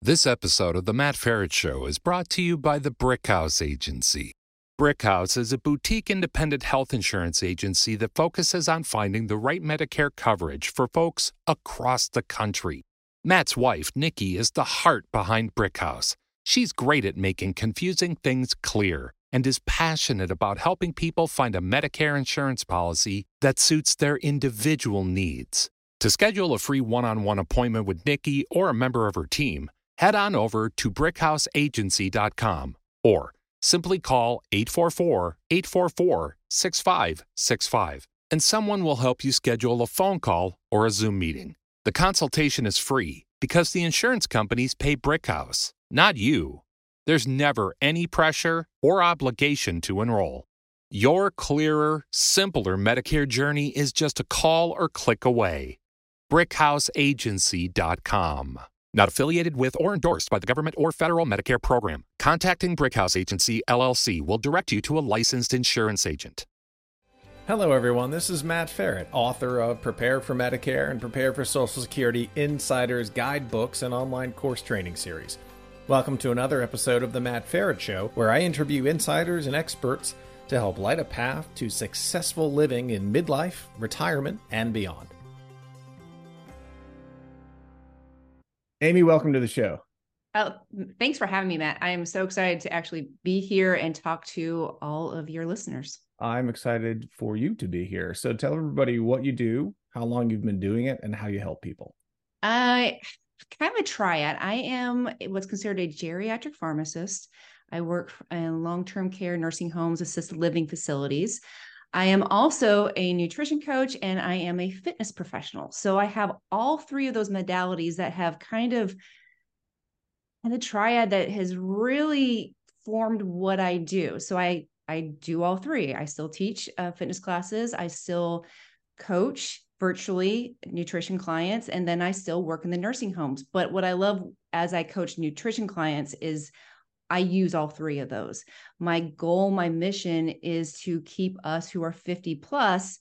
This episode of The Matt Feret Show is brought to you by the Brickhouse Agency. Brickhouse is a boutique independent health insurance agency that focuses on finding the right Medicare coverage for folks across the country. Matt's wife, Nikki, is the heart behind Brickhouse. She's great at making confusing things clear and is passionate about helping people find a Medicare insurance policy that suits their individual needs. To schedule a free one on one appointment with Nikki or a member of her team, head on over to brickhouseagency.com or simply call 844 844 6565 and someone will help you schedule a phone call or a Zoom meeting. The consultation is free because the insurance companies pay Brickhouse, not you. There's never any pressure or obligation to enroll. Your clearer, simpler Medicare journey is just a call or click away. BrickhouseAgency.com. Not affiliated with or endorsed by the government or federal Medicare program. Contacting Brickhouse Agency LLC will direct you to a licensed insurance agent. Hello, everyone. This is Matt Feret, author of Prepare for Medicare and Prepare for Social Security Insiders Guidebooks and online course training series. Welcome to another episode of The Matt Feret Show, where I interview insiders and experts to help light a path to successful living in midlife, retirement, and beyond. Amy, welcome to the show. Oh, thanks for having me, Matt. I am so excited to actually be here and talk to all of your listeners. I'm excited for you to be here. So tell everybody what you do, how long you've been doing it, and how you help people. I kind of a triad. I am what's considered a geriatric pharmacist. I work in long-term care, nursing homes, assisted living facilities. I am also a nutrition coach and I am a fitness professional. So I have all three of those modalities that have kind of and the triad that has really formed what I do. So I I do all three. I still teach uh, fitness classes. I still coach virtually nutrition clients, and then I still work in the nursing homes. But what I love as I coach nutrition clients is I use all three of those. My goal, my mission is to keep us who are 50 plus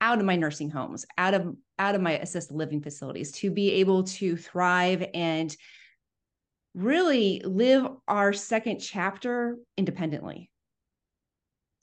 out of my nursing homes, out of out of my assisted living facilities to be able to thrive and really live our second chapter independently.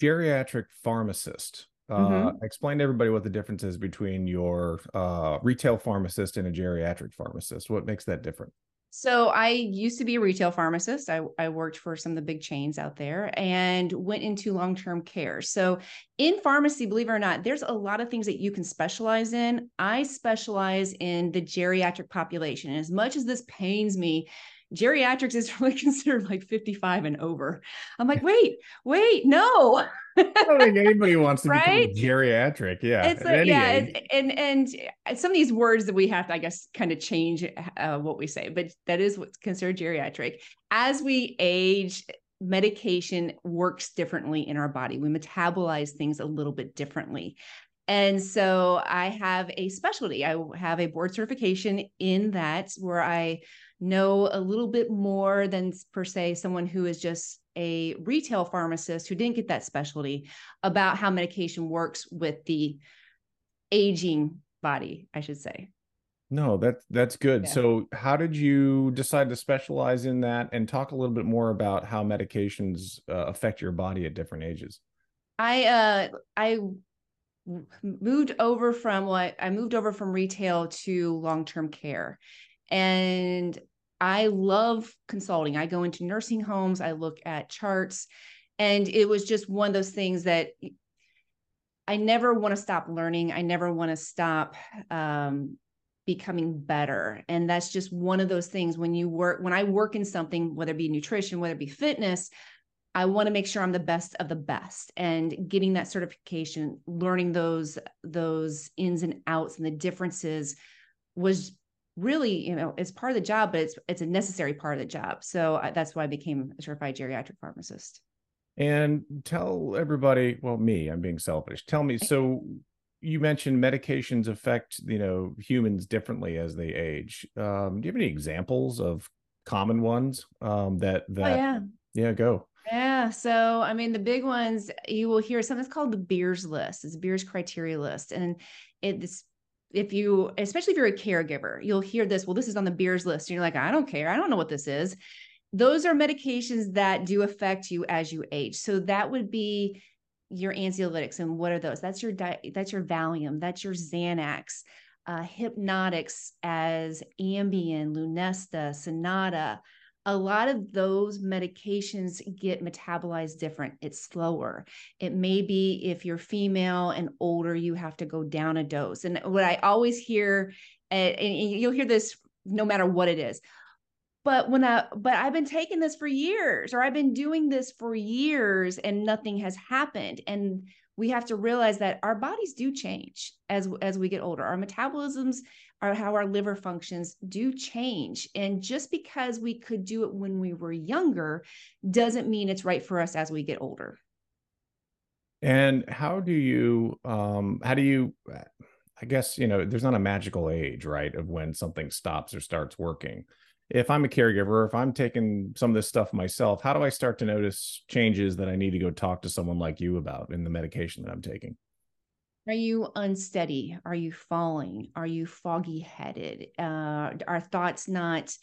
Geriatric pharmacist. Uh, mm-hmm. Explain to everybody what the difference is between your uh, retail pharmacist and a geriatric pharmacist. What makes that different? So I used to be a retail pharmacist. I, I worked for some of the big chains out there and went into long-term care. So in pharmacy, believe it or not, there's a lot of things that you can specialize in. I specialize in the geriatric population. And as much as this pains me, geriatrics is really considered like 55 and over. I'm like, wait, wait, no. I don't think anybody wants to right? become geriatric. Yeah. It's like, yeah. It, and, and some of these words that we have to, I guess, kind of change uh, what we say, but that is what's considered geriatric. As we age, medication works differently in our body. We metabolize things a little bit differently. And so I have a specialty. I have a board certification in that where I know a little bit more than per se someone who is just a retail pharmacist who didn't get that specialty about how medication works with the aging body, I should say. No, that's that's good. Yeah. So, how did you decide to specialize in that, and talk a little bit more about how medications uh, affect your body at different ages? I uh, I moved over from what I moved over from retail to long term care, and I love consulting. I go into nursing homes, I look at charts, and it was just one of those things that I never want to stop learning. I never want to stop um, becoming better. And that's just one of those things when you work, when I work in something, whether it be nutrition, whether it be fitness, I want to make sure I'm the best of the best and getting that certification, learning those those ins and outs and the differences was really you know it's part of the job but it's it's a necessary part of the job so uh, that's why i became a certified geriatric pharmacist and tell everybody well me i'm being selfish tell me so you mentioned medications affect you know humans differently as they age um, do you have any examples of common ones um, that oh, that oh, yeah yeah go yeah. So, I mean, the big ones you will hear something called the Beers list. It's Beers criteria list. And it's if you especially if you're a caregiver you'll hear this well this is on the beers list and you're like i don't care. I don't know what this is. Those are medications that do affect you as you age. So that would be your anxiolytics and what are those? That's your di- that's your valium that's your xanax uh, hypnotics as ambien lunesta sonata a lot of those medications get metabolized different. It's slower. It may be if you're female and older, you have to go down a dose. And what I always hear, eh, and you'll hear this no matter what it is. But when I, but I've been taking this for years, or I've been doing this for years, and nothing has happened. And we have to realize that our bodies do change as as we get older. Our metabolisms our how our liver functions do change. And just because we could do it when we were younger doesn't mean it's right for us as we get older. And how do you um how do you I guess, you know, there's not a magical age, right, of when something stops or starts working. If I'm a caregiver, if I'm taking some of this stuff myself, how do I start to notice changes that I need to go talk to someone like you about in the medication that I'm taking? Are you unsteady? Are you falling? Are you foggy headed? Uh, are thoughts not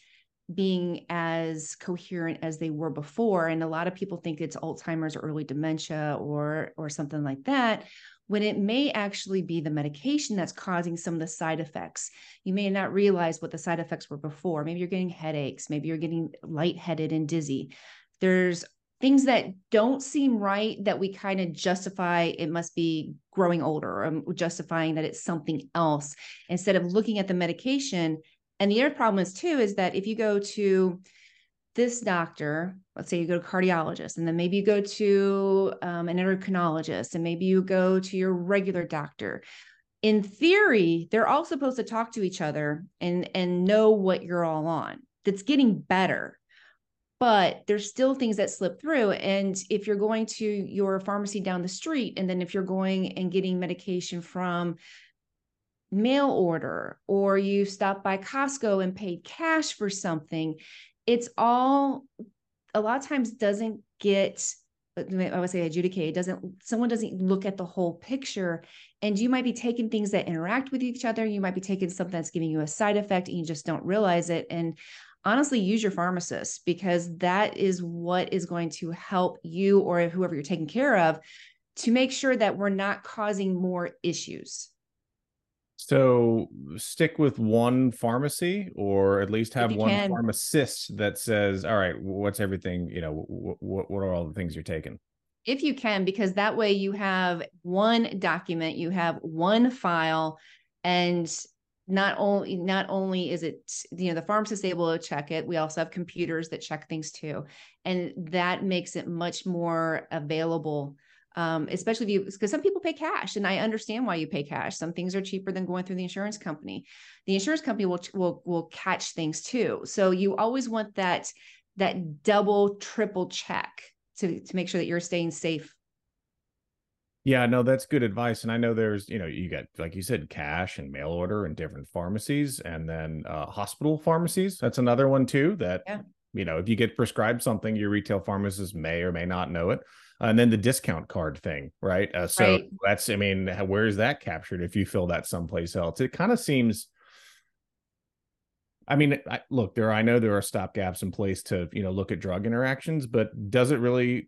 being as coherent as they were before? And a lot of people think it's Alzheimer's or early dementia or or something like that when it may actually be the medication that's causing some of the side effects. You may not realize what the side effects were before. Maybe you're getting headaches, maybe you're getting lightheaded and dizzy. There's things that don't seem right that we kind of justify it must be growing older or justifying that it's something else instead of looking at the medication. And the other problem is too is that if you go to this doctor let's say you go to cardiologist and then maybe you go to um, an endocrinologist and maybe you go to your regular doctor in theory they're all supposed to talk to each other and and know what you're all on. That's getting better but there's still things that slip through. And if you're going to your pharmacy down the street and then if you're going and getting medication from mail order or you stop by Costco and paid cash for something it's all a lot of times doesn't get uh, I would say adjudicate doesn't someone doesn't look at the whole picture. And you might be taking things that interact with each other. You might be taking something that's giving you a side effect and you just don't realize it. And honestly use your pharmacist because that is what is going to help you or whoever you're taking care of to make sure that we're not causing more issues. So stick with one pharmacy or at least have one can. pharmacist that says, all right, what's everything, you know, what, what are all the things you're taking? If you can, because that way you have one document, you have one file, and not only not only is it you know the pharmacist able to check it we also have computers that check things too. And that makes it much more available um, especially if you because some people pay cash and i understand why you pay cash. Some things are cheaper than going through the insurance company. The insurance company will will will catch things too. So you always want that that double triple check to to make sure that you're staying safe yeah, no, that's good advice. And I know there's, you know, you got, like you said, cash and mail order and different pharmacies and then uh, hospital pharmacies. That's another one too that, yeah. you know, if you get prescribed something, your retail pharmacist may or may not know it. and then the discount card thing, right? Uh, so right. that's, I mean, where is that captured if you fill that someplace else? It kind of seems, I mean, I, look, there. I know there are stop gaps in place to you know look at drug interactions, but does it really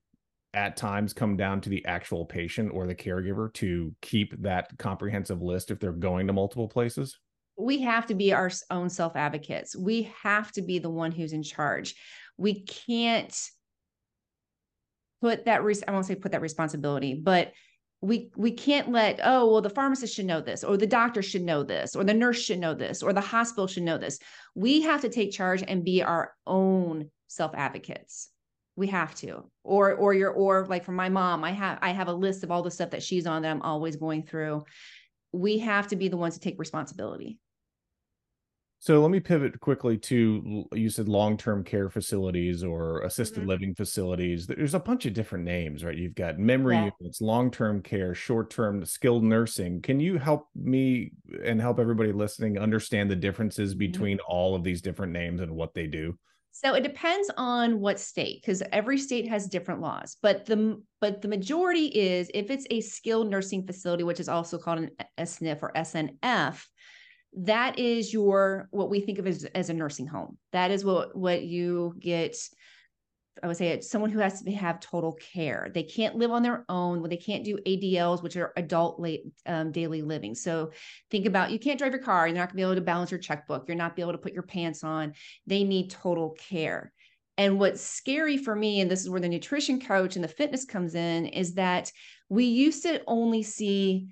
at times come down to the actual patient or the caregiver to keep that comprehensive list if they're going to multiple places? We have to be our own self advocates. We have to be the one who's in charge. We can't put that res- I won't say put that responsibility, but we we can't let oh well the pharmacist should know this or the doctor should know this or the nurse should know this or the hospital should know this. We have to take charge and be our own self advocates we have to or or your or like for my mom i have i have a list of all the stuff that she's on that i'm always going through we have to be the ones to take responsibility so let me pivot quickly to you said long-term care facilities or assisted mm-hmm. living facilities. There's a bunch of different names, right? You've got memory yeah. units, long-term care, short-term skilled nursing. Can you help me and help everybody listening understand the differences mm-hmm. between mm-hmm. all of these different names and what they do? So it depends on what state because every state has different laws. But the but the majority is if it's a skilled nursing facility, which is also called an SNF or SNF, that is your what we think of as, as a nursing home that is what what you get I would say it's someone who has to have total care. They can't live on their own. They can't do ADLs, which are adult late, um, daily living. So think about you can't drive your car. You're not going to be able to balance your checkbook. You're not be able to put your pants on. They need total care. And what's scary for me, and this is where the nutrition coach and the fitness comes in, is that we used to only see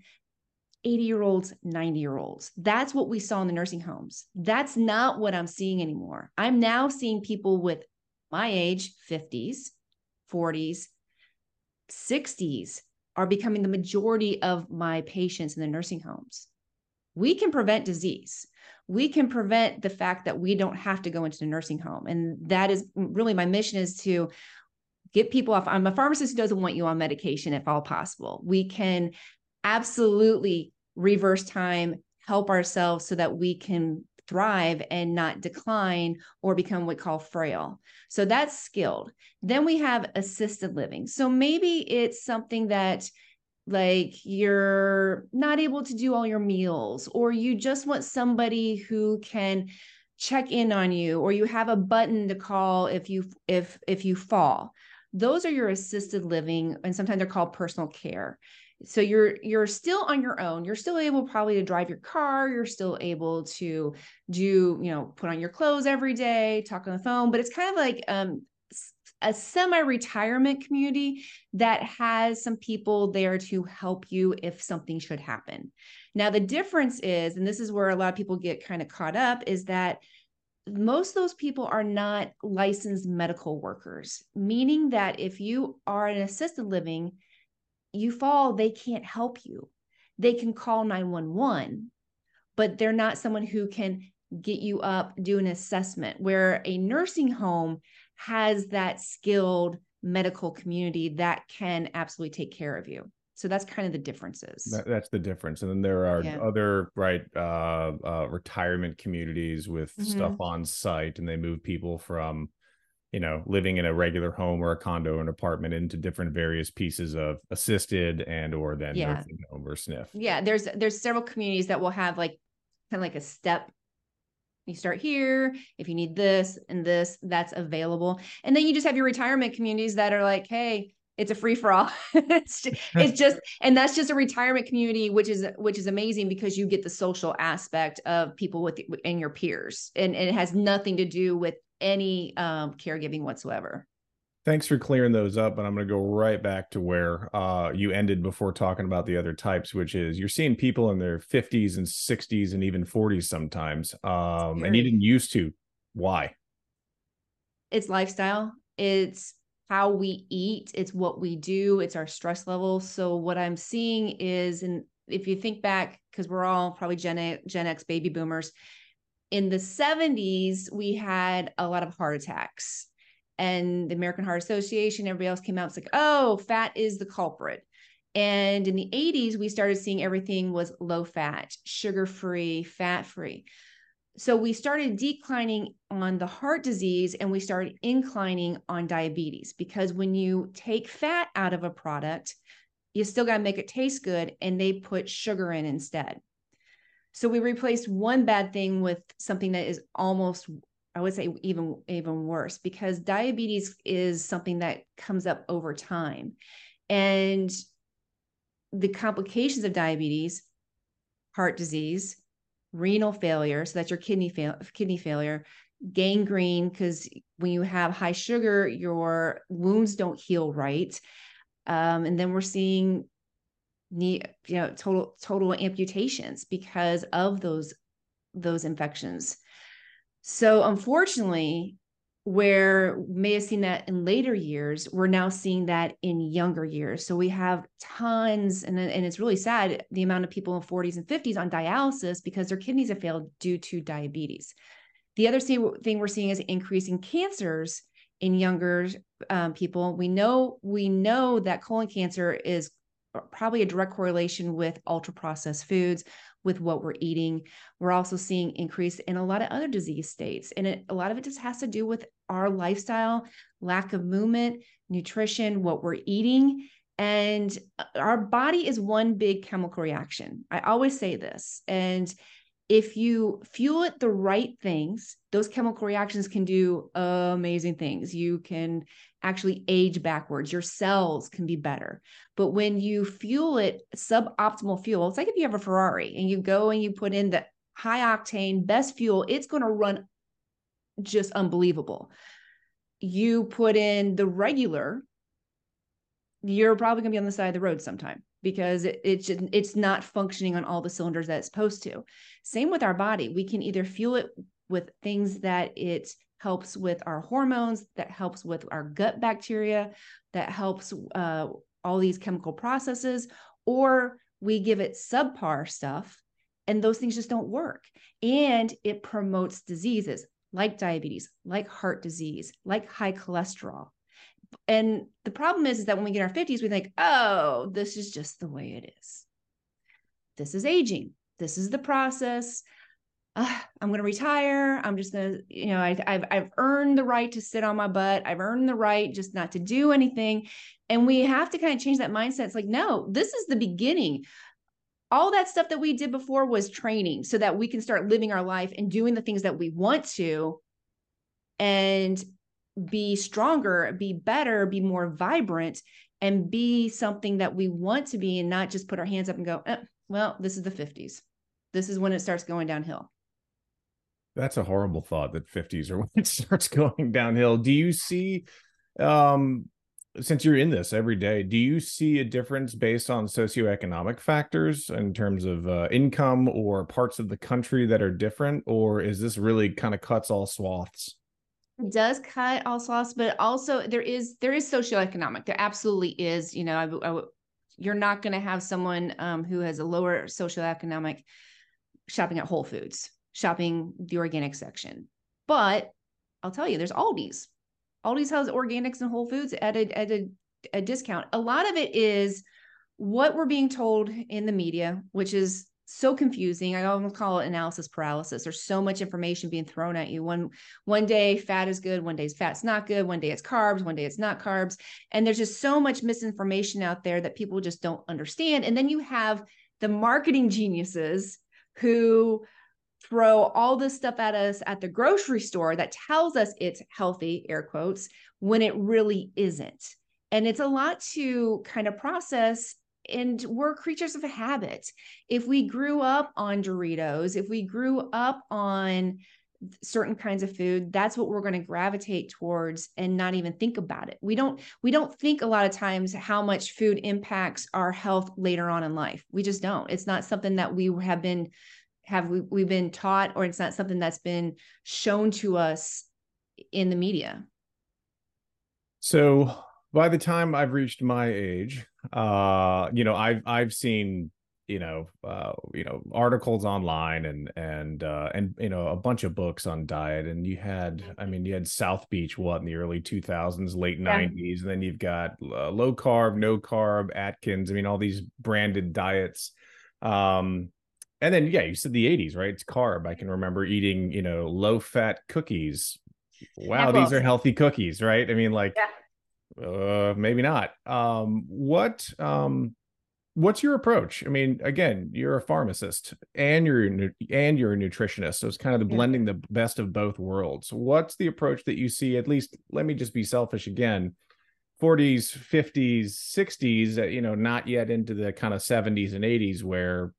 80 year olds, 90 year olds. That's what we saw in the nursing homes. That's not what I'm seeing anymore. I'm now seeing people with my age, 50s, 40s, 60s are becoming the majority of my patients in the nursing homes. We can prevent disease. We can prevent the fact that we don't have to go into the nursing home. And that is really my mission is to get people off. I'm a pharmacist who doesn't want you on medication if all possible. We can absolutely reverse time, help ourselves so that we can thrive and not decline or become what we call frail. So that's skilled. Then we have assisted living. So maybe it's something that like you're not able to do all your meals or you just want somebody who can check in on you or you have a button to call if you if if you fall those are your assisted living and sometimes they're called personal care so you're you're still on your own. You're still able probably to drive your car. You're still able to do you know put on your clothes every day talk on the phone but it's kind of like um a semi-retirement community that has some people there to help you if something should happen. Now the difference is and this is where a lot of people get kind of caught up is that most of those people are not licensed medical workers meaning that if you are an assisted living you fall, they can't help you. They can call 911, but they're not someone who can get you up, do an assessment, where a nursing home has that skilled medical community that can absolutely take care of you. So that's kind of the differences. That, that's the difference. And then there are yeah. other right uh, uh, retirement communities with mm-hmm. stuff on site, and they move people from you know living in a regular home or a condo or an apartment into different various pieces of assisted and or then yeah. nursing home or SNF. Yeah, there's there's several communities that will have like kind of like a step. You start here if you need this and this, that's available, and then you just have your retirement communities that are like, hey, it's a free for all. it's, just, it's just, and that's just a retirement community, which is which is amazing because you get the social aspect of people with and your peers, and, and it has nothing to do with any um, caregiving whatsoever. Thanks for clearing those up, but I'm going to go right back to where uh, you ended before talking about the other types, which is you're seeing people in their 50s and 60s and even 40s sometimes, um, and you didn't used to. Why? It's lifestyle. It's how we eat. It's what we do. It's our stress level. So what I'm seeing is, and if you think back, because we're all probably Gen, a, Gen X baby boomers, in the 70s, we had a lot of heart attacks. And the American Heart Association, everybody else came out, it's like, oh, fat is the culprit. And in the 80s, we started seeing everything was low fat, sugar free, fat free. So we started declining on the heart disease and we started inclining on diabetes because when you take fat out of a product, you still got to make it taste good and they put sugar in instead. So we replaced one bad thing with something that is almost I would say even even worse because diabetes is something that comes up over time. And the complications of diabetes, heart disease, renal failure, so that's your kidney fail, kidney failure, gangrene because when you have high sugar, your wounds don't heal right. Um, and then we're seeing need you know total total amputations because of those those infections. So unfortunately where may have seen that in later years we're now seeing that in younger years. So we have tons and, and it's really sad the amount of people in 40s and 50s on dialysis because their kidneys have failed due to diabetes. The other thing we're seeing is increasing cancers in younger um, people. We know we know that colon cancer is probably a direct correlation with ultra processed foods with what we're eating we're also seeing increase in a lot of other disease states and it, a lot of it just has to do with our lifestyle lack of movement nutrition what we're eating and uh, our body is one big chemical reaction i always say this and if you fuel it the right things, those chemical reactions can do amazing things. You can actually age backwards. Your cells can be better. But when you fuel it suboptimal fuel, it's like if you have a Ferrari and you go and you put in the high octane, best fuel, it's going to run just unbelievable. You put in the regular, you're probably going to be on the side of the road sometime because it, it's it's not functioning on all the cylinders that it's supposed to. Same with our body. We can either fuel it with things that it helps with our hormones, that helps with our gut bacteria, that helps uh, all these chemical processes, or we give it subpar stuff and those things just don't work. And it promotes diseases like diabetes, like heart disease, like high cholesterol. And the problem is, is that when we get our 50s, we think, oh, this is just the way it is. This is aging. This is the process. I'm going to retire. I'm just going to, you know, I, have I've earned the right to sit on my butt. I've earned the right just not to do anything. And we have to kind of change that mindset. It's like, no, this is the beginning. All that stuff that we did before was training so that we can start living our life and doing the things that we want to. And be stronger, be better, be more vibrant, and be something that we want to be and not just put our hands up and go, eh, well, this is the 50s. This is when it starts going downhill. That's a horrible thought that 50s are when it starts going downhill. Do you see um since you're in this every day, do you see a difference based on socioeconomic factors in terms of uh, income or parts of the country that are different, or is this really kind of cuts all swaths? does cut all swaths, but also there is there is socioeconomic. There absolutely is. You know, I, I, you're not going to have someone um, who has a lower socioeconomic shopping at Whole Foods, shopping the organic section. But I'll tell you, there's Aldi's. Aldi's has organics and Whole Foods at a at a, a discount. A lot of it is what we're being told in the media, which is so confusing. I almost call it analysis paralysis. There's so much information being thrown at you. One one day fat is good, one day fat's not good, one day it's carbs, one day it's not carbs. And there's just so much misinformation out there that people just don't understand. And then you have the marketing geniuses who throw all this stuff at us at the grocery store that tells us it's healthy, air quotes, when it really isn't. And it's a lot to kind of process and we're creatures of habit. If we grew up on Doritos, if we grew up on certain kinds of food that's what we're going to gravitate towards and not even think about it we don't we don't think a lot of times how much food impacts our health later on in life we just don't it's not something that we have been have we, we've been taught or it's not something that's been shown to us in the media? So by the time I've reached my age, uh, you know, I've I've seen you know uh, you know articles online and and uh, and you know a bunch of books on diet. And you had i mean you had south beach what in the early 2000s late yeah. 90s and then you've got uh, low carb no carb atkins i mean all these branded diets. Um and then yeah you said the 80s right? It's carb. I can remember eating you know low fat cookies. Wow these are healthy cookies right? I mean like yeah. uh maybe not. Um what um what's your approach? I mean again you're a pharmacist and you're and you're a nutritionist so it's kind of the blending the best of both worlds. What's the approach that you see at least let me just be selfish again 40s 50s 60s you know not yet into the kind of 70s and 80s where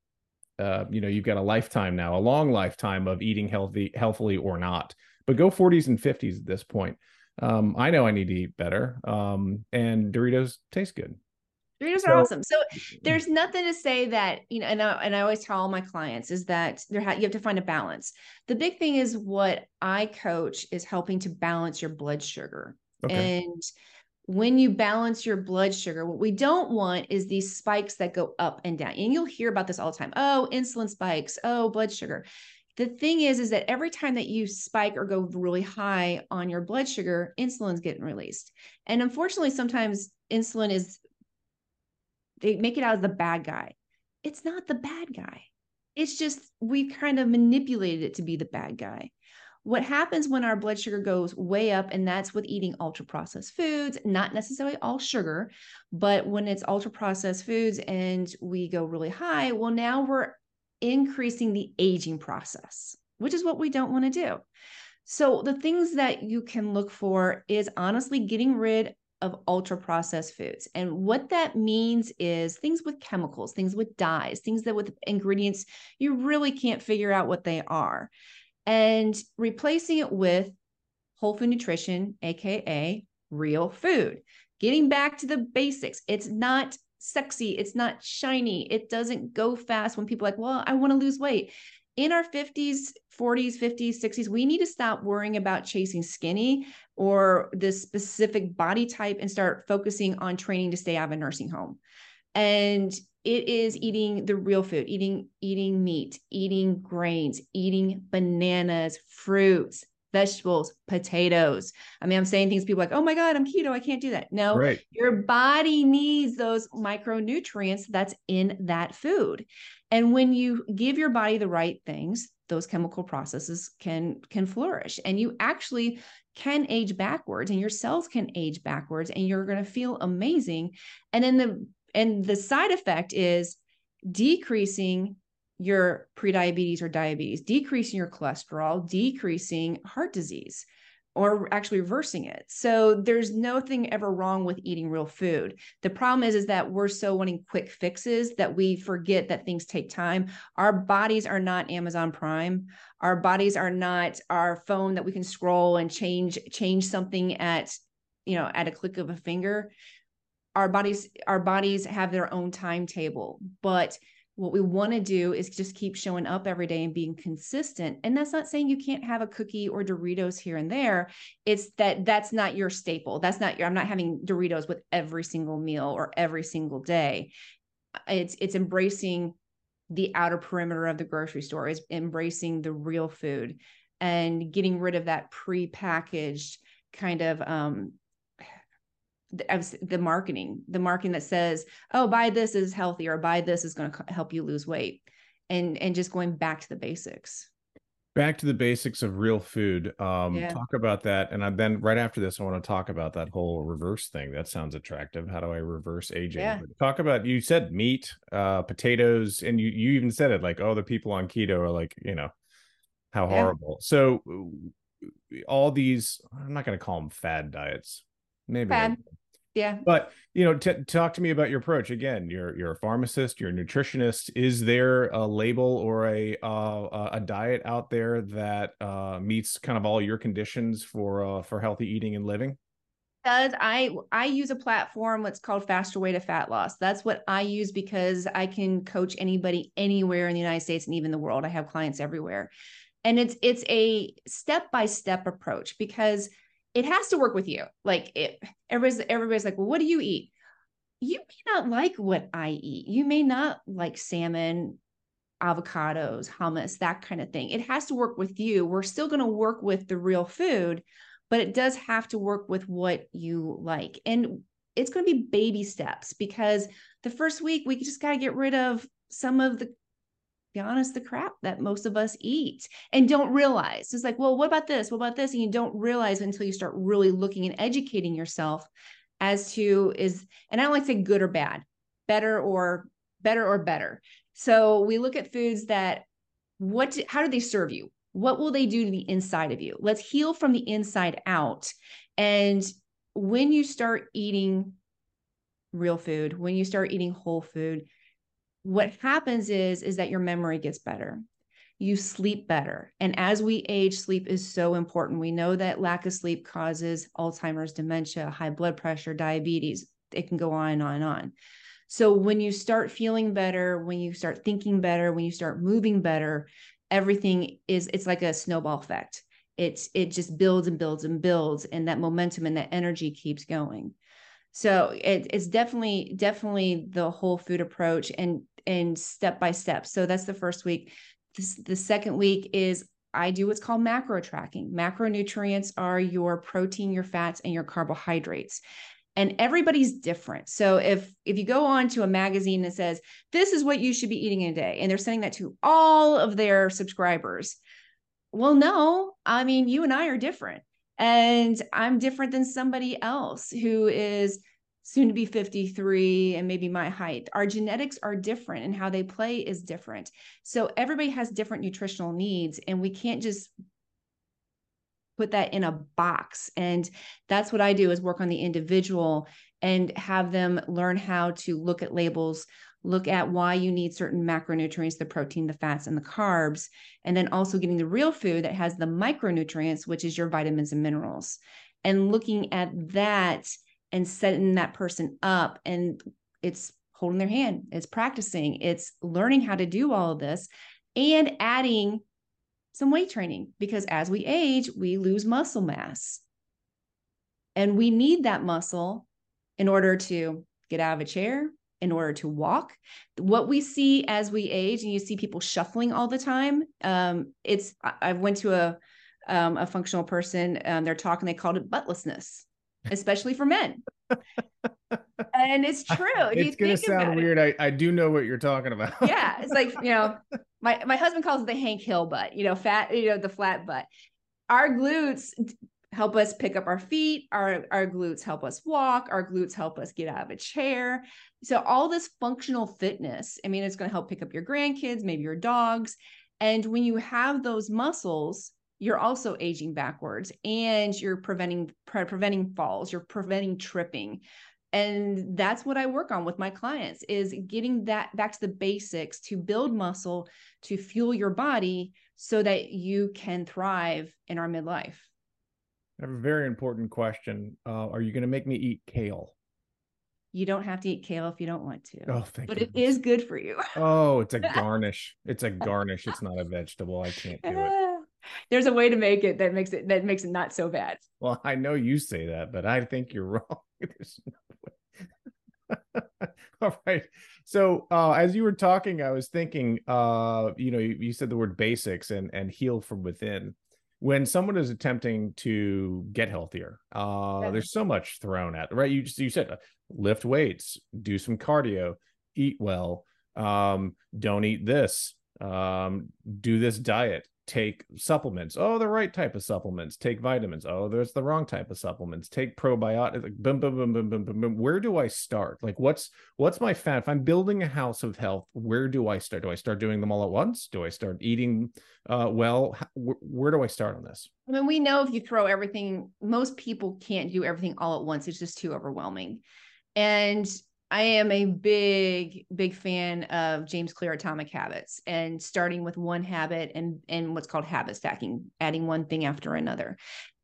uh, you know you've got a lifetime now a long lifetime of eating healthy healthily or not but go 40s and 50s at this point um, I know I need to eat better. Um, and Doritos taste good. Doritos so, are awesome. So there's nothing to say that you know, and I, and I always tell all my clients is that there ha- you have to find a balance. The big thing is what I coach is helping to balance your blood sugar. Okay. And when you balance your blood sugar, what we don't want is these spikes that go up and down. And you'll hear about this all the time. Oh, insulin spikes. Oh, blood sugar the thing is is that every time that you spike or go really high on your blood sugar insulin's getting released and unfortunately sometimes insulin is they make it out as the bad guy it's not the bad guy it's just we've kind of manipulated it to be the bad guy what happens when our blood sugar goes way up and that's with eating ultra processed foods not necessarily all sugar but when it's ultra processed foods and we go really high well now we're increasing the aging process, which is what we don't want to do. So, the things that you can look for is honestly getting rid of ultra processed foods. And what that means is things with chemicals, things with dyes, things that with ingredients you really can't figure out what they are. And replacing it with whole food nutrition, AKA real food. Getting back to the basics. It's not sexy, it's not shiny, it doesn't go fast when people like, well, I want to lose weight in our 50s, 40s, 50s, 60s, we need to stop worrying about chasing skinny or this specific body type and start focusing on training to stay out of a nursing home. And it is eating the real food, eating eating meat, eating grains, eating bananas, fruits, vegetables, potatoes. I mean, I'm saying things people like, oh my God, I'm keto. I can't do that. No, right. your body needs those micronutrients that's in that food. And when you give your body the right things, those chemical processes can can flourish and you actually can age backwards and your cells can age backwards and you're going to feel amazing and then the and the side effect is decreasing your prediabetes or diabetes, decreasing your cholesterol, decreasing heart disease, or actually reversing it. So there's nothing ever wrong with eating real food. The problem is, is that we're so wanting quick fixes that we forget that things take time. Our bodies are not Amazon Prime. Our bodies are not our phone that we can scroll and change change something at you know at a click of a finger. Our bodies our bodies have their own timetable, but what we want to do is just keep showing up every day and being consistent. And that's not saying you can't have a cookie or doritos here and there. It's that that's not your staple. That's not your i'm not having doritos with every single meal or every single day. It's it's embracing the outer perimeter of the grocery store. Is embracing the real food and getting rid of that pre-packaged kind of um the marketing, the marketing that says, "Oh, buy this is healthy," or "Buy this is going to help you lose weight," and and just going back to the basics. Back to the basics of real food. Um, yeah. Talk about that, and I, then right after this, I want to talk about that whole reverse thing. That sounds attractive. How do I reverse aging? Yeah. Talk about you said meat, uh, potatoes, and you you even said it like, oh, the people on keto are like, you know, how horrible. Yeah. So all these, I'm not going to call them fad diets. Maybe fad yeah. But you know t- talk to me about your approach. Again you're you're a pharmacist you're a nutritionist. Is there a label or a uh, a diet out there that uh, meets kind of all your conditions for uh, for healthy eating and living? Does i i use a platform what's called faster way to fat loss. That's what i use because i can coach anybody anywhere in the united states and even the world. I have clients everywhere. And it's it's a step by step approach because it has to work with you. Like it, everybody's everybody's like, well, what do you eat? You may not like what I eat. You may not like salmon, avocados, hummus, that kind of thing. It has to work with you. We're still going to work with the real food, but it does have to work with what you like. And it's going to be baby steps because the first week we just got to get rid of some of the honest, the crap that most of us eat and don't realize. It's like, well, what about this? What about this? And you don't realize until you start really looking and educating yourself as to is, and I don't like to say good or bad, better or better or better. So we look at foods that what how do they serve you? What will they do to the inside of you? Let's heal from the inside out. And when you start eating real food, when you start eating whole food, what happens is is that your memory gets better. You sleep better. And as we age sleep is so important. We know that lack of sleep causes alzheimer's dementia high blood pressure diabetes. It can go on and on and on. So when you start feeling better when you start thinking better when you start moving better everything is it's like a snowball effect. It's it just builds and builds and builds and that momentum and that energy keeps going. So it, it's definitely definitely the whole food approach. And and step by step. So that's the first week. This, the second week is i do what's called macro tracking. Macronutrients are your protein your fats and your carbohydrates. And everybody's different. So if if you go on to a magazine that says this is what you should be eating in a day and they're sending that to all of their subscribers well no i mean you and i are different. And I'm different than somebody else who is soon to be 53 and maybe my height. Our genetics are different and how they play is different. So everybody has different nutritional needs and we can't just put that in a box. And that's what I do is work on the individual and have them learn how to look at labels, look at why you need certain macronutrients, the protein, the fats, and the carbs, and then also getting the real food that has the micronutrients, which is your vitamins and minerals. And looking at that and setting that person up and it's holding their hand it's practicing it's learning how to do all of this and adding some weight training because as we age we lose muscle mass. And we need that muscle in order to get out of a chair in order to walk. What we see as we age and you see people shuffling all the time um, it's i went to a um, a functional person um, they're talking they called it buttlessness especially for men. and it's true. It's gonna sound weird. I, I do know what you're talking about. yeah. It's like, you know, my, my husband calls it the Hank Hill butt, you know, fat, you know, the flat butt. Our glutes help us pick up our feet. Our, our glutes help us walk. Our glutes help us get out of a chair. So all this functional fitness, I mean, it's going to help pick up your grandkids, maybe your dogs. And when you have those muscles, you're also aging backwards and you're preventing pre- preventing falls you're preventing tripping and that's what i work on with my clients is getting that back to the basics to build muscle to fuel your body so that you can thrive in our midlife i have a very important question uh, are you going to make me eat kale you don't have to eat kale if you don't want to. Oh, thank you. but you. it is good for you. oh, it's a garnish. It's a garnish. It's not a vegetable. I can't do it there's a way to make it that makes it that makes it not so bad. Well, I know you say that, but I think you're wrong. there's no way. All right. So uh, as you were talking, I was thinking, uh, you know, you, you, said the word basics and and heal from within. When someone is attempting to get healthier, uh, yeah. there's so much thrown at right. You just you said uh, lift weights, do some cardio, eat well, um, don't eat this, um, do this diet take supplements. Oh, the right type of supplements. Take vitamins. Oh, there's the wrong type of supplements. Take probiotics. Like boom, boom, boom, boom, boom, boom, boom. Where do I start? Like, what's what's my fat? If I'm building a house of health, where do I start? Do I start doing them all at once? Do I start eating uh, well? Where, where do I start on this? I mean, we know if you throw everything, most people can't do everything all at once. It's just too overwhelming. And I am a big, big fan of James Clear Atomic Habits and starting with one habit and and what's called habit stacking, adding one thing after another.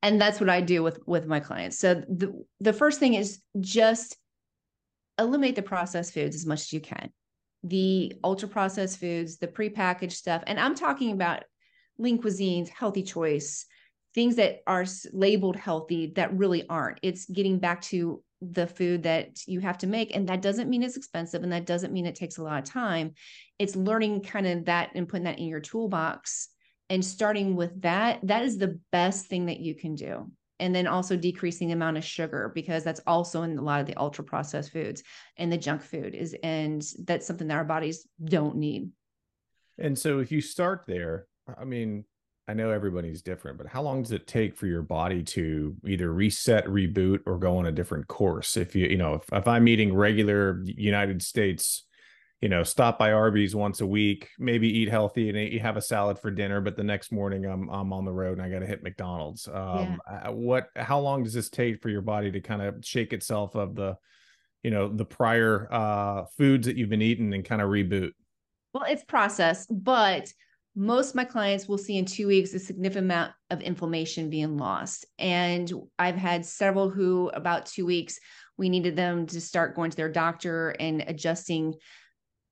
And that's what I do with with my clients. So the the first thing is just eliminate the processed foods as much as you can. The ultra processed foods, the prepackaged stuff, and I'm talking about lean cuisines, healthy choice, things that are labeled healthy that really aren't. It's getting back to the food that you have to make and that doesn't mean it's expensive and that doesn't mean it takes a lot of time. It's learning kind of that and putting that in your toolbox and starting with that that is the best thing that you can do. And then also decreasing the amount of sugar because that's also in a lot of the ultra processed foods and the junk food is and that's something that our bodies don't need. And so if you start there i mean I know everybody's different, but how long does it take for your body to either reset, reboot, or go on a different course? If you, you know, if, if I'm eating regular United States, you know, stop by Arby's once a week, maybe eat healthy and eat, have a salad for dinner, but the next morning I'm I'm on the road and I got to hit McDonald's. Um, yeah. what? How long does this take for your body to kind of shake itself of the, you know, the prior uh, foods that you've been eating and kind of reboot? Well, it's process, but most of my clients will see in two weeks a significant amount of inflammation being lost. And I've had several who, about two weeks, we needed them to start going to their doctor and adjusting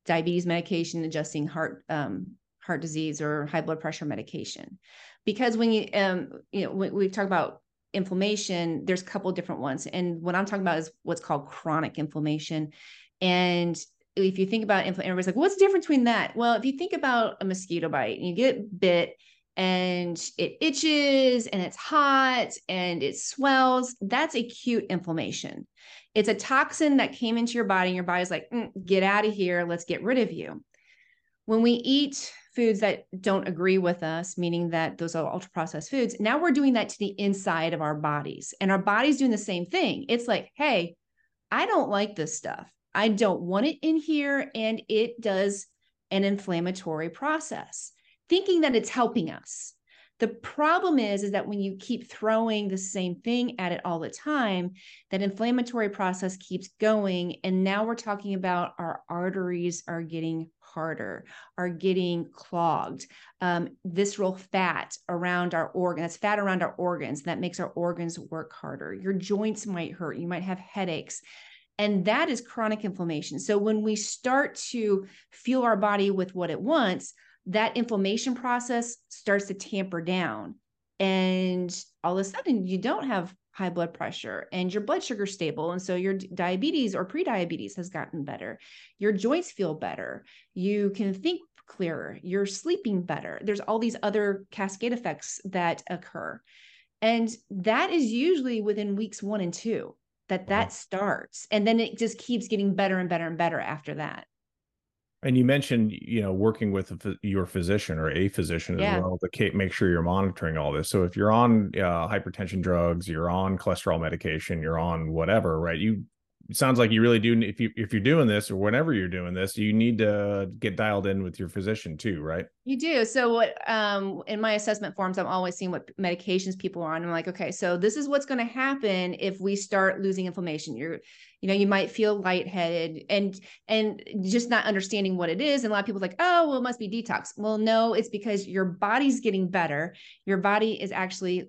diabetes medication, adjusting heart um, heart disease or high blood pressure medication. Because when you um, you know we talk about inflammation, there's a couple different ones, and what I'm talking about is what's called chronic inflammation, and if you think about inflammation, everybody's like, what's the difference between that? Well, if you think about a mosquito bite and you get bit and it itches and it's hot and it swells, that's acute inflammation. It's a toxin that came into your body, and your body's like, mm, get out of here, let's get rid of you. When we eat foods that don't agree with us, meaning that those are ultra processed foods, now we're doing that to the inside of our bodies. And our body's doing the same thing. It's like, hey, I don't like this stuff. I don't want it in here. And it does an inflammatory process, thinking that it's helping us. The problem is, is that when you keep throwing the same thing at it all the time, that inflammatory process keeps going. And now we're talking about our arteries are getting harder, are getting clogged. Um, visceral fat around our organs, that's fat around our organs, that makes our organs work harder. Your joints might hurt. You might have headaches. And that is chronic inflammation. So when we start to fuel our body with what it wants, that inflammation process starts to tamper down. And all of a sudden, you don't have high blood pressure and your blood sugar stable. And so your diabetes or pre-diabetes has gotten better. Your joints feel better. You can think clearer. You're sleeping better. There's all these other cascade effects that occur. And that is usually within weeks one and two that that starts. And then it just keeps getting better and better and better after that. And you mentioned, you know, working with your physician or a physician yeah. as well to make sure you're monitoring all this. So if you're on uh, hypertension drugs, you're on cholesterol medication, you're on whatever, right? You sounds like you really do if you if you're doing this or whenever you're doing this you need to get dialed in with your physician too right? You do. So what um in my assessment forms i'm always seeing what medications people are on. I'm like okay so this is what's going to happen if we start losing inflammation. You're you know you might feel lightheaded and and just not understanding what it is. And a lot of people like oh well it must be detox. Well no it's because your body's getting better. Your body is actually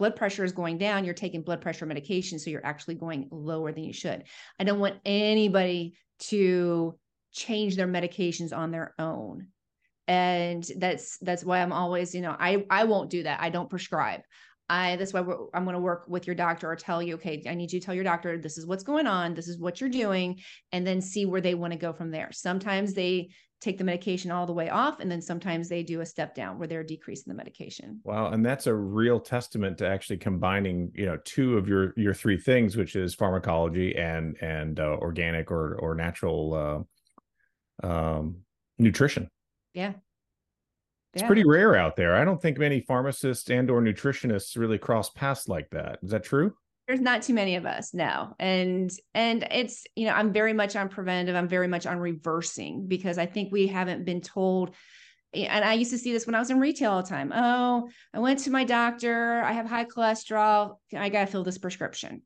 blood pressure is going down, you're taking blood pressure medication. So you're actually going lower than you should. I don't want anybody to change their medications on their own. And that's that's why I'm always, you know, I I won't do that. I don't prescribe. I that's why I'm going to work with your doctor or tell you, okay, I need you to tell your doctor this is what's going on, this is what you're doing, and then see where they want to go from there. Sometimes they take the medication all the way off and then sometimes they do a step down where they're decreasing the medication. Wow and that's a real testament to actually combining you know two of your your three things which is pharmacology and and uh, organic or or natural uh, um, nutrition. Yeah. It's yeah. pretty rare out there. I don't think many pharmacists and or nutritionists really cross paths like that. Is that true there's not too many of us no. And and it's you know i'm very much on preventative i'm very much on reversing because i think we haven't been told and i used to see this when i was in retail all the time. Oh i went to my doctor. I have high cholesterol. I gotta fill this prescription.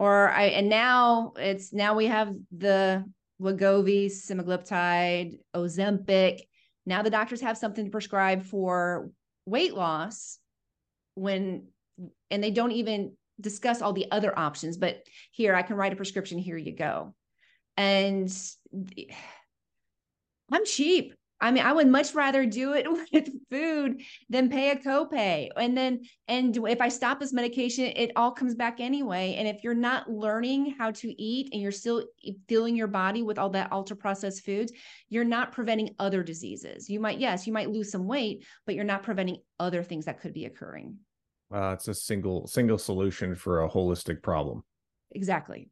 Or i and now it's now we have the Wegovy, semaglutide, Ozempic. Now the doctors have something to prescribe for weight loss when and they don't even discuss all the other options, but here I can write a prescription. Here you go. And I'm cheap. I mean, I would much rather do it with food than pay a copay. And then, and if I stop this medication, it all comes back anyway. And if you're not learning how to eat and you're still filling your body with all that ultra processed foods, you're not preventing other diseases. You might, yes, you might lose some weight, but you're not preventing other things that could be occurring. Uh, it's a single single solution for a holistic problem. Exactly.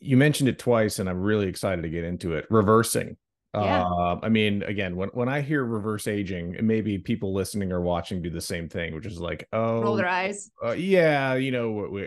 You mentioned it twice, and I'm really excited to get into it. Reversing. Yeah. Uh, I mean, again, when, when I hear reverse aging, maybe people listening or watching do the same thing, which is like, oh, roll their eyes. Uh, yeah, you know,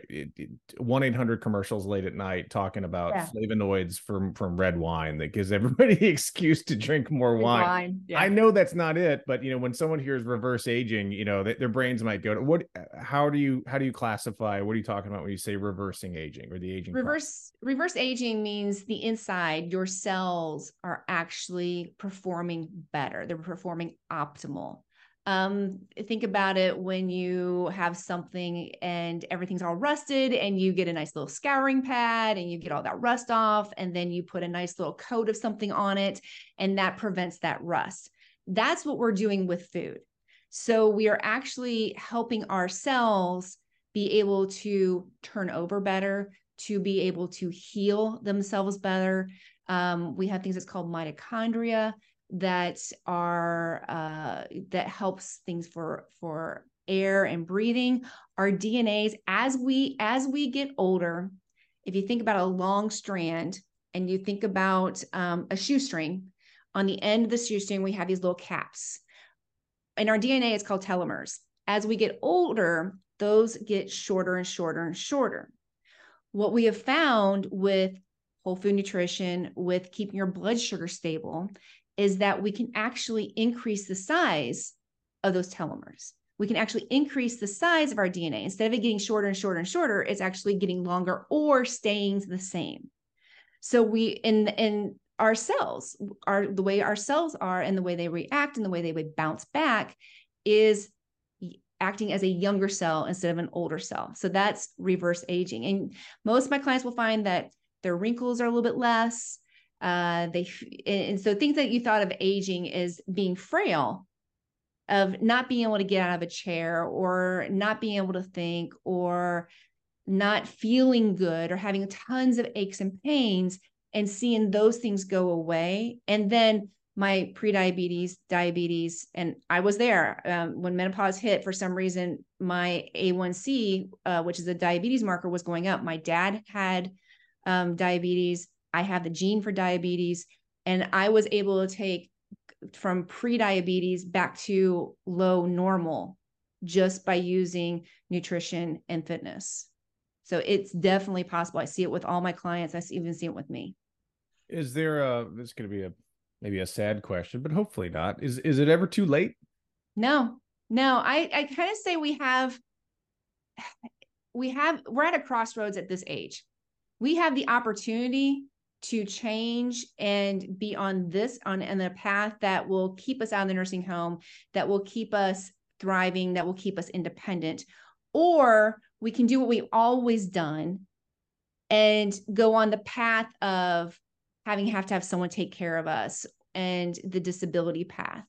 one eight hundred commercials late at night talking about yeah. flavonoids from from red wine that gives everybody the excuse to drink more wine. wine. Yeah. I know that's not it, but you know, when someone hears reverse aging, you know, they, their brains might go to what? How do you how do you classify? What are you talking about when you say reversing aging or the aging? Reverse process? reverse aging means the inside your cells are actually actually performing better. They're performing optimal. Um, think about it when you have something and everything's all rusted and you get a nice little scouring pad and you get all that rust off and then you put a nice little coat of something on it and that prevents that rust. That's what we're doing with food. So we are actually helping our cells be able to turn over better, to be able to heal themselves better, um, we have things that's called mitochondria that are uh, that helps things for for air and breathing. Our DNAs as we as we get older, if you think about a long strand and you think about um, a shoestring, on the end of the shoestring we have these little caps. In our DNA, it's called telomeres. As we get older, those get shorter and shorter and shorter. what we have found with whole food nutrition, with keeping your blood sugar stable, is that we can actually increase the size of those telomeres. We can actually increase the size of our DNA. Instead of it getting shorter and shorter and shorter, it's actually getting longer or staying the same. So we in in our cells, our the way our cells are and the way they react and the way they would bounce back is acting as a younger cell instead of an older cell. So that's reverse aging. And most of my clients will find that their wrinkles are a little bit less. Uh, they and so things that you thought of aging is being frail, of not being able to get out of a chair or not being able to think or not feeling good or having tons of aches and pains and seeing those things go away and then my pre-diabetes diabetes and i was there um, when menopause hit for some reason my a1c uh, which is a diabetes marker was going up my dad had um, diabetes i have the gene for diabetes and i was able to take from pre-diabetes back to low normal just by using nutrition and fitness so it's definitely possible i see it with all my clients i even see it with me is there a this is going to be a maybe a sad question, but hopefully not. Is is it ever too late? No, no. I I kind of say we have we have we're at a crossroads at this age. We have the opportunity to change and be on this on in the path that will keep us out of the nursing home, that will keep us thriving, that will keep us independent, or we can do what we've always done and go on the path of having have to have someone take care of us and the disability path.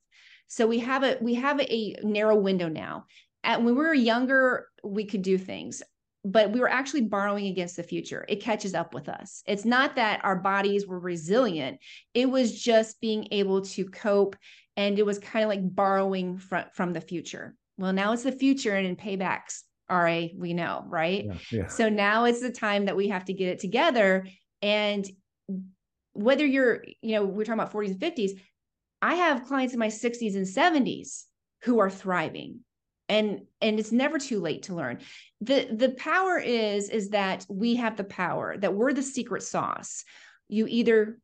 So we have a we have a narrow window now. At, when we were younger, we could do things, but we were actually borrowing against the future. It catches up with us. It's not that our bodies were resilient. It was just being able to cope and it was kind of like borrowing from from the future. Well, now it's the future and in paybacks RA, we know, right? Yeah, yeah. So now it's the time that we have to get it together and whether you're, you know, we're talking about 40s and 50s, I have clients in my 60s and 70s who are thriving. And and it's never too late to learn. The the power is is that we have the power, that we're the secret sauce. You either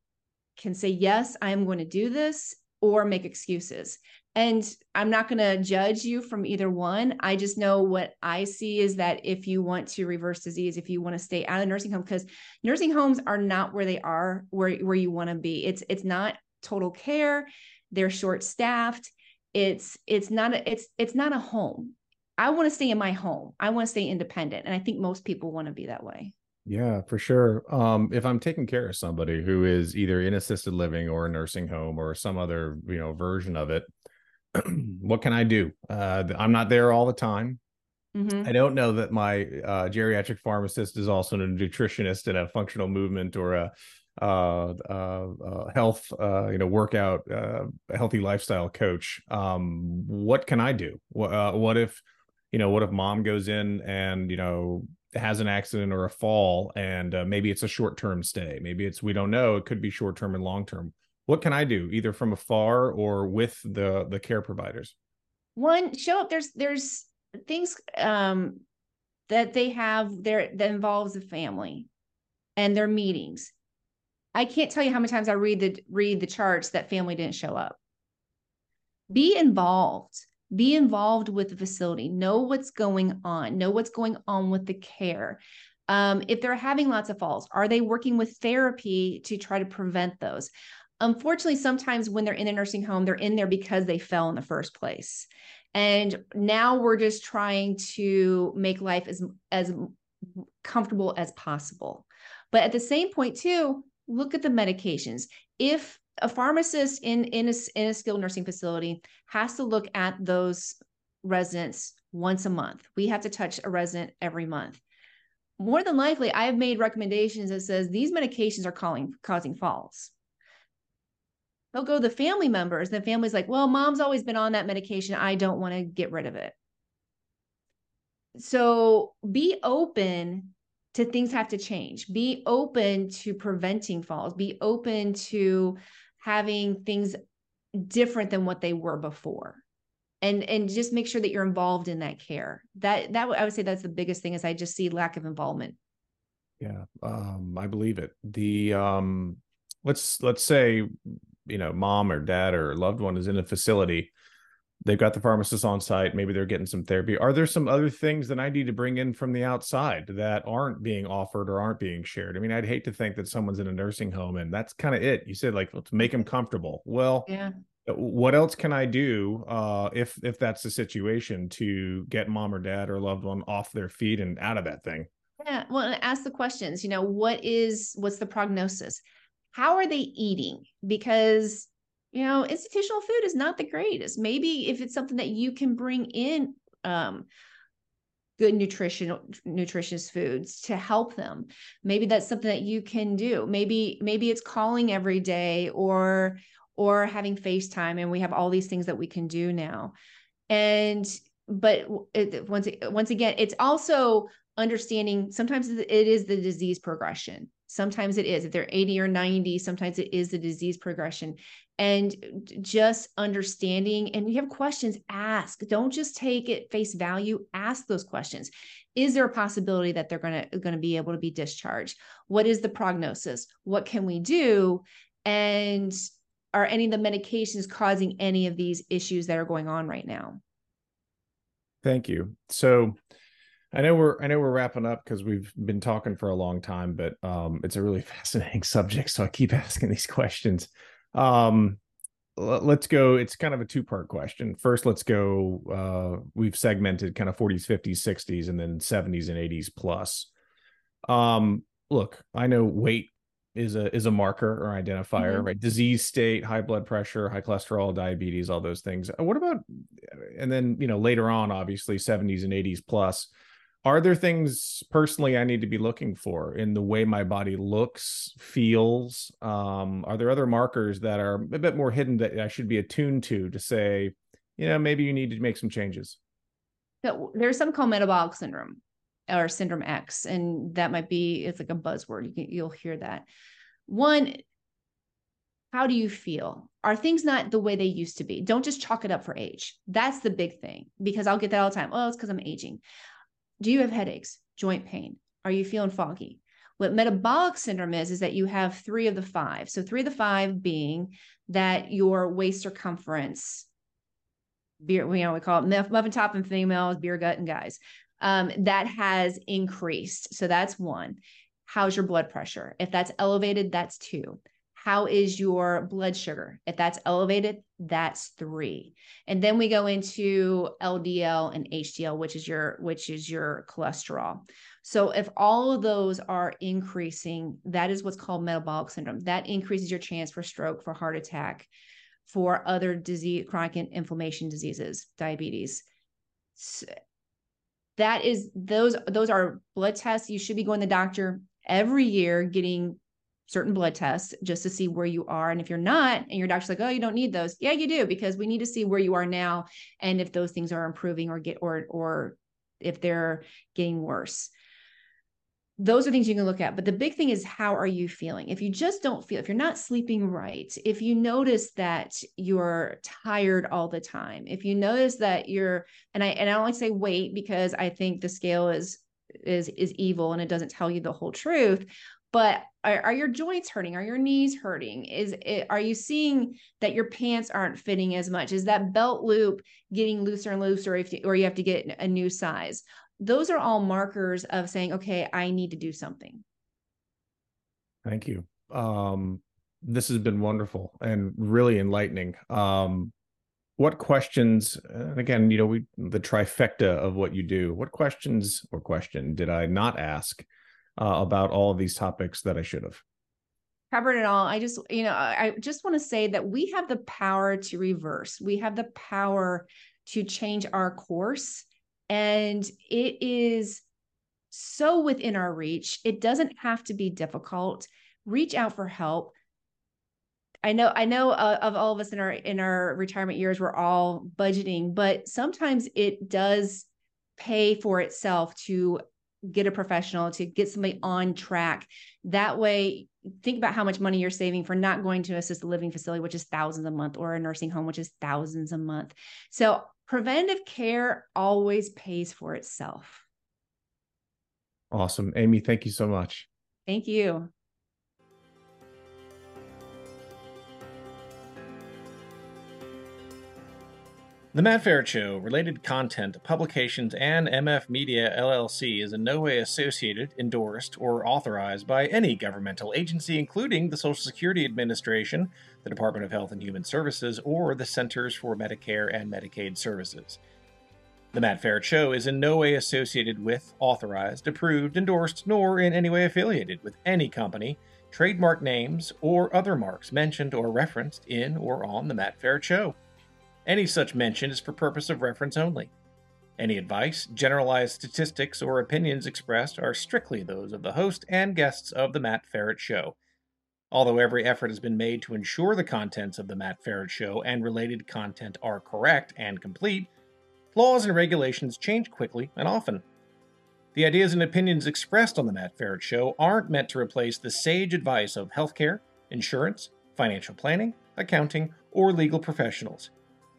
can say yes, I am going to do this or make excuses. And I'm not going to judge you from either one. I just know what I see is that if you want to reverse disease, if you want to stay out of nursing home, because nursing homes are not where they are, where, where you want to be. It's it's not total care. They're short staffed. It's it's not a it's it's not a home. I want to stay in my home. I want to stay independent. And I think most people want to be that way. Yeah, for sure. Um, if I'm taking care of somebody who is either in assisted living or a nursing home or some other, you know, version of it, what can I do? Uh, I'm not there all the time. Mm-hmm. I don't know that my uh, geriatric pharmacist is also a nutritionist and a functional movement or a uh, uh, uh health, uh, you know, workout, uh, healthy lifestyle coach. Um, what can I do? What, what if, you know, what if mom goes in and you know has an accident or a fall, and maybe it's a short term stay. Maybe it's we don't know. It could be short term and long term what can I do either from afar or with the the care providers? One, show up. There's there's things um, that they have there that involves the family and their meetings. I can't tell you how many times I read the read the charts that family didn't show up. Be involved. Be involved with the facility. Know what's going on. Know what's going on with the care. Um, if they're having lots of falls, are they working with therapy to try to prevent those? unfortunately, sometimes when they're in a nursing home, they're in there because they fell in the first place. And now we're just trying to make life as, as comfortable as possible. But at the same point, too, look at the medications. If a pharmacist in, in, a, in a skilled nursing facility has to look at those residents once a month, we have to touch a resident every month more than likely i have made recommendations that says these medications are calling, causing falls they'll go the family members. and The family's like, well, mom's always been on that medication. I don't want to get rid of it. So be open to things have to change. Be open to preventing falls. Be open to having things different than what they were before. And and just make sure that you're involved in that care. That that I would say that's the biggest thing is I just see lack of involvement. Yeah, um, I believe it. The um, let's let's say you know mom or dad or loved one is in a facility they've got the pharmacist on site maybe they're getting some therapy. Are there some other things that i need to bring in from the outside that aren't being offered or aren't being shared? I mean i'd hate to think that someone's in a nursing home and that's kind of it. You said like let's make them comfortable. Well yeah. uh, what else can i do uh, if if that's the situation to get mom or dad or loved one off their feet and out of that thing? Yeah well ask the questions you know what is what's the prognosis? How are they eating? Because you know institutional food is not the greatest. Maybe if it's something that you can bring in um, good nutritional nutritious foods to help them maybe that's something that you can do. Maybe maybe it's calling every day or or having facetime and we have all these things that we can do now. And but it, once once again it's also understanding sometimes it is the disease progression Sometimes it is. If they're 80 or 90, sometimes it is the disease progression. And just understanding, and you have questions, ask. Don't just take it face value. Ask those questions. Is there a possibility that they're going to going to be able to be discharged? What is the prognosis? What can we do? And are any of the medications causing any of these issues that are going on right now? Thank you. So I know we're I know we're wrapping up because we've been talking for a long time, but um, it's a really fascinating subject, so I keep asking these questions. Um, let's go. It's kind of a two part question. First, let's go. Uh, we've segmented kind of 40s, 50s, 60s, and then 70s and 80s plus. Um, look, I know weight is a is a marker or identifier, mm-hmm. right? Disease state, high blood pressure, high cholesterol, diabetes, all those things. What about and then you know later on, obviously 70s and 80s plus are there things personally i need to be looking for in the way my body looks feels? Um, are there other markers that are a bit more hidden that i should be attuned to to say you know maybe you need to make some changes? So there's some called metabolic syndrome or syndrome x and that might be it's like a buzzword. You can, you'll hear that. One how do you feel? Are things not the way they used to be? Don't just chalk it up for age. That's the big thing because i'll get that all the time. Oh it's because i'm aging do you have headaches, joint pain? Are you feeling foggy? What metabolic syndrome is, is that you have three of the five. So, three of the five being that your waist circumference, beer, you know, we call it muffin top and females, beer gut and guys, um, that has increased. So, that's one. How's your blood pressure? If that's elevated, that's two. How is your blood sugar? If that's elevated, that's three. And then we go into LDL and HDL, which is your which is your cholesterol. So if all of those are increasing, that is what's called metabolic syndrome. That increases your chance for stroke, for heart attack, for other disease, chronic inflammation diseases, diabetes. So that is those those are blood tests. You should be going to the doctor every year getting certain blood tests just to see where you are. And if you're not, and your doctor's like, oh, you don't need those. Yeah, you do, because we need to see where you are now and if those things are improving or get or or if they're getting worse. Those are things you can look at. But the big thing is how are you feeling? If you just don't feel, if you're not sleeping right, if you notice that you're tired all the time, if you notice that you're, and I and I don't like to say weight because I think the scale is is is evil and it doesn't tell you the whole truth but are, are, your joints hurting? Are your knees hurting? Is it, are you seeing that your pants aren't fitting as much? Is that belt loop getting looser and looser if you, or you have to get a new size? Those are all markers of saying okay i need to do something. Thank you. Um this has been wonderful and really enlightening. Um what questions and again you know we the trifecta of what you do what questions or question did i not ask uh, about all of these topics that I should have. Covered it all. I just, you know, I just want to say that we have the power to reverse. We have the power to change our course. And it is so within our reach. It doesn't have to be difficult. Reach out for help. I know I know uh, of all of us in our in our retirement years we're all budgeting, but sometimes it does pay for itself to get a professional, to get somebody on track. That way, think about how much money you're saving for not going to a assisted living facility, which is thousands a month, or a nursing home, which is thousands a month. So preventative care always pays for itself. Awesome. Amy, thank you so much. Thank you. The Matt Feret Show, related content, publications, and MF Media LLC is in no way associated, endorsed, or authorized by any governmental agency, including the Social Security Administration, the Department of Health and Human Services, or the Centers for Medicare and Medicaid Services. The Matt Feret Show is in no way associated with, authorized, approved, endorsed, nor in any way affiliated with any company, trademark names, or other marks mentioned or referenced in or on The Matt Feret Show. Any such mention is for purpose of reference only. Any advice, generalized statistics, or opinions expressed are strictly those of the host and guests of The Matt Feret Show. Although every effort has been made to ensure the contents of The Matt Feret Show and related content are correct and complete, laws and regulations change quickly and often. The ideas and opinions expressed on The Matt Feret Show aren't meant to replace the sage advice of healthcare, insurance, financial planning, accounting, or legal professionals.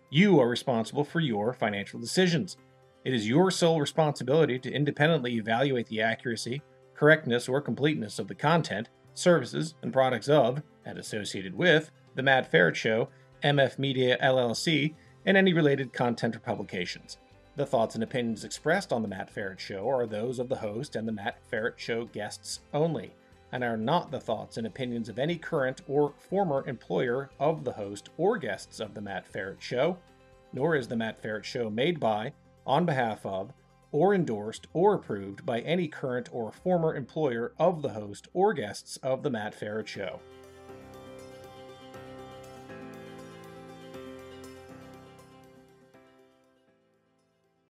You are responsible for your financial decisions. It is your sole responsibility to independently evaluate the accuracy, correctness, or completeness of the content, services, and products of, and associated with, The Matt Feret Show, MF Media LLC, and any related content or publications. The thoughts and opinions expressed on The Matt Feret Show are those of the host and The Matt Feret Show guests only and are not the thoughts and opinions of any current or former employer of the host or guests of The Matt Feret Show, nor is The Matt Feret Show made by, on behalf of, or endorsed or approved by any current or former employer of the host or guests of The Matt Feret Show.